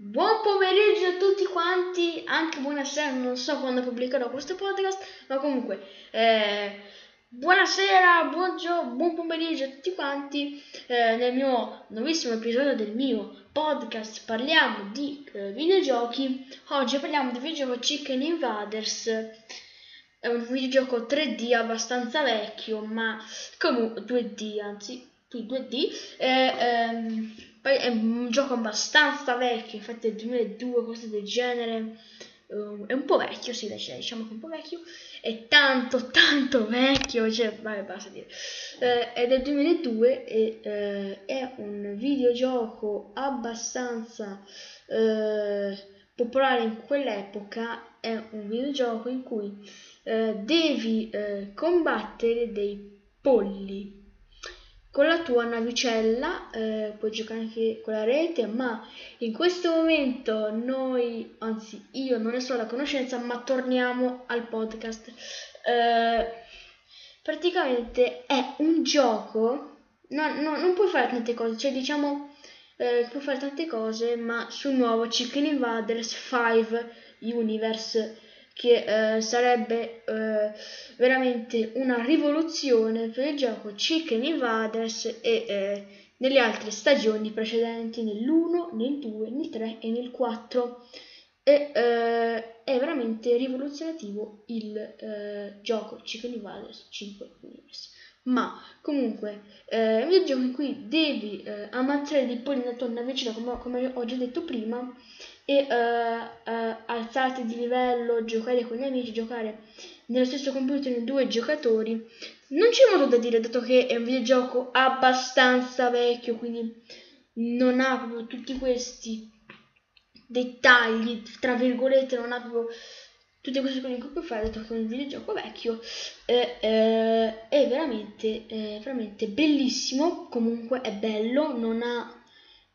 Buon pomeriggio a tutti quanti, anche buonasera, non so quando pubblicherò questo podcast, ma comunque, eh, buonasera, buongiorno, buon pomeriggio a tutti quanti. Eh, nel mio nuovissimo episodio del mio podcast parliamo di eh, videogiochi. Oggi parliamo di videogioco Chicken Invaders. È un videogioco 3D abbastanza vecchio, ma comunque 2D, anzi, 2D. Eh, ehm, poi è un gioco abbastanza vecchio, infatti è del 2002, cose del genere. Uh, è un po' vecchio, sì, diciamo che è un po' vecchio. È tanto, tanto vecchio, cioè, vabbè, basta dire. Uh, è del 2002 e uh, è un videogioco abbastanza popolare in quell'epoca. È un videogioco in cui devi combattere dei polli con la tua navicella, eh, puoi giocare anche con la rete, ma in questo momento noi, anzi io non ne so la conoscenza, ma torniamo al podcast. Eh, praticamente è un gioco, no, no, non puoi fare tante cose, cioè diciamo eh, puoi fare tante cose, ma sul nuovo Chicken Invaders 5 Universe che eh, sarebbe eh, veramente una rivoluzione per il gioco Chicken Invaders e eh, nelle altre stagioni precedenti nell'1, nel 2, nel 3 e nel 4 e eh, è veramente rivoluzionativo il eh, gioco Chicken Invaders 5 Universe ma comunque eh, è un videogioco in cui devi eh, ammazzare dei polli nella tua navicella come, come ho già detto prima e uh, uh, alzarti di livello, giocare con gli amici, giocare nello stesso computer in due giocatori. Non c'è molto da dire, dato che è un videogioco abbastanza vecchio, quindi non ha proprio tutti questi dettagli, tra virgolette, non ha proprio tutte queste cose che puoi fare, dato che è un videogioco vecchio. Eh, eh, è veramente, è veramente bellissimo, comunque è bello, non ha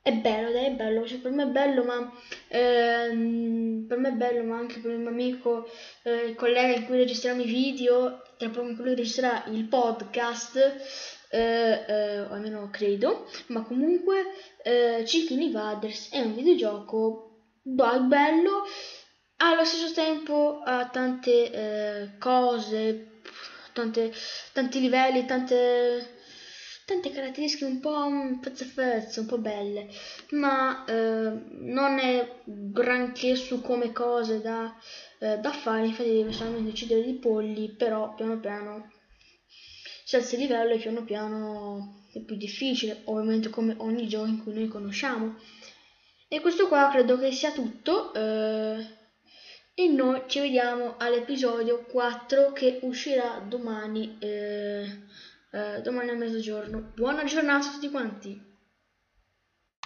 è bello, dai, è bello, cioè per me è bello, ma ehm, per me è bello, ma anche per il mio amico, eh, il collega in cui registriamo i video, tra poco in cui registrerà il podcast, eh, eh, o almeno credo, ma comunque eh, Chicken Invaders è un videogioco bello, allo stesso tempo ha tante eh, cose, tante, tanti livelli, tante tante caratteristiche un po' pezzo a pezzo, un po' belle, ma eh, non è granché su come cose da, eh, da fare, infatti deve solamente uccidere i polli, però piano piano si alza il livello e piano piano è più difficile, ovviamente come ogni gioco in cui noi conosciamo. E questo qua credo che sia tutto. Eh, noi ci vediamo all'episodio 4 che uscirà domani. Eh, eh, domani a mezzogiorno. Buona giornata a tutti quanti!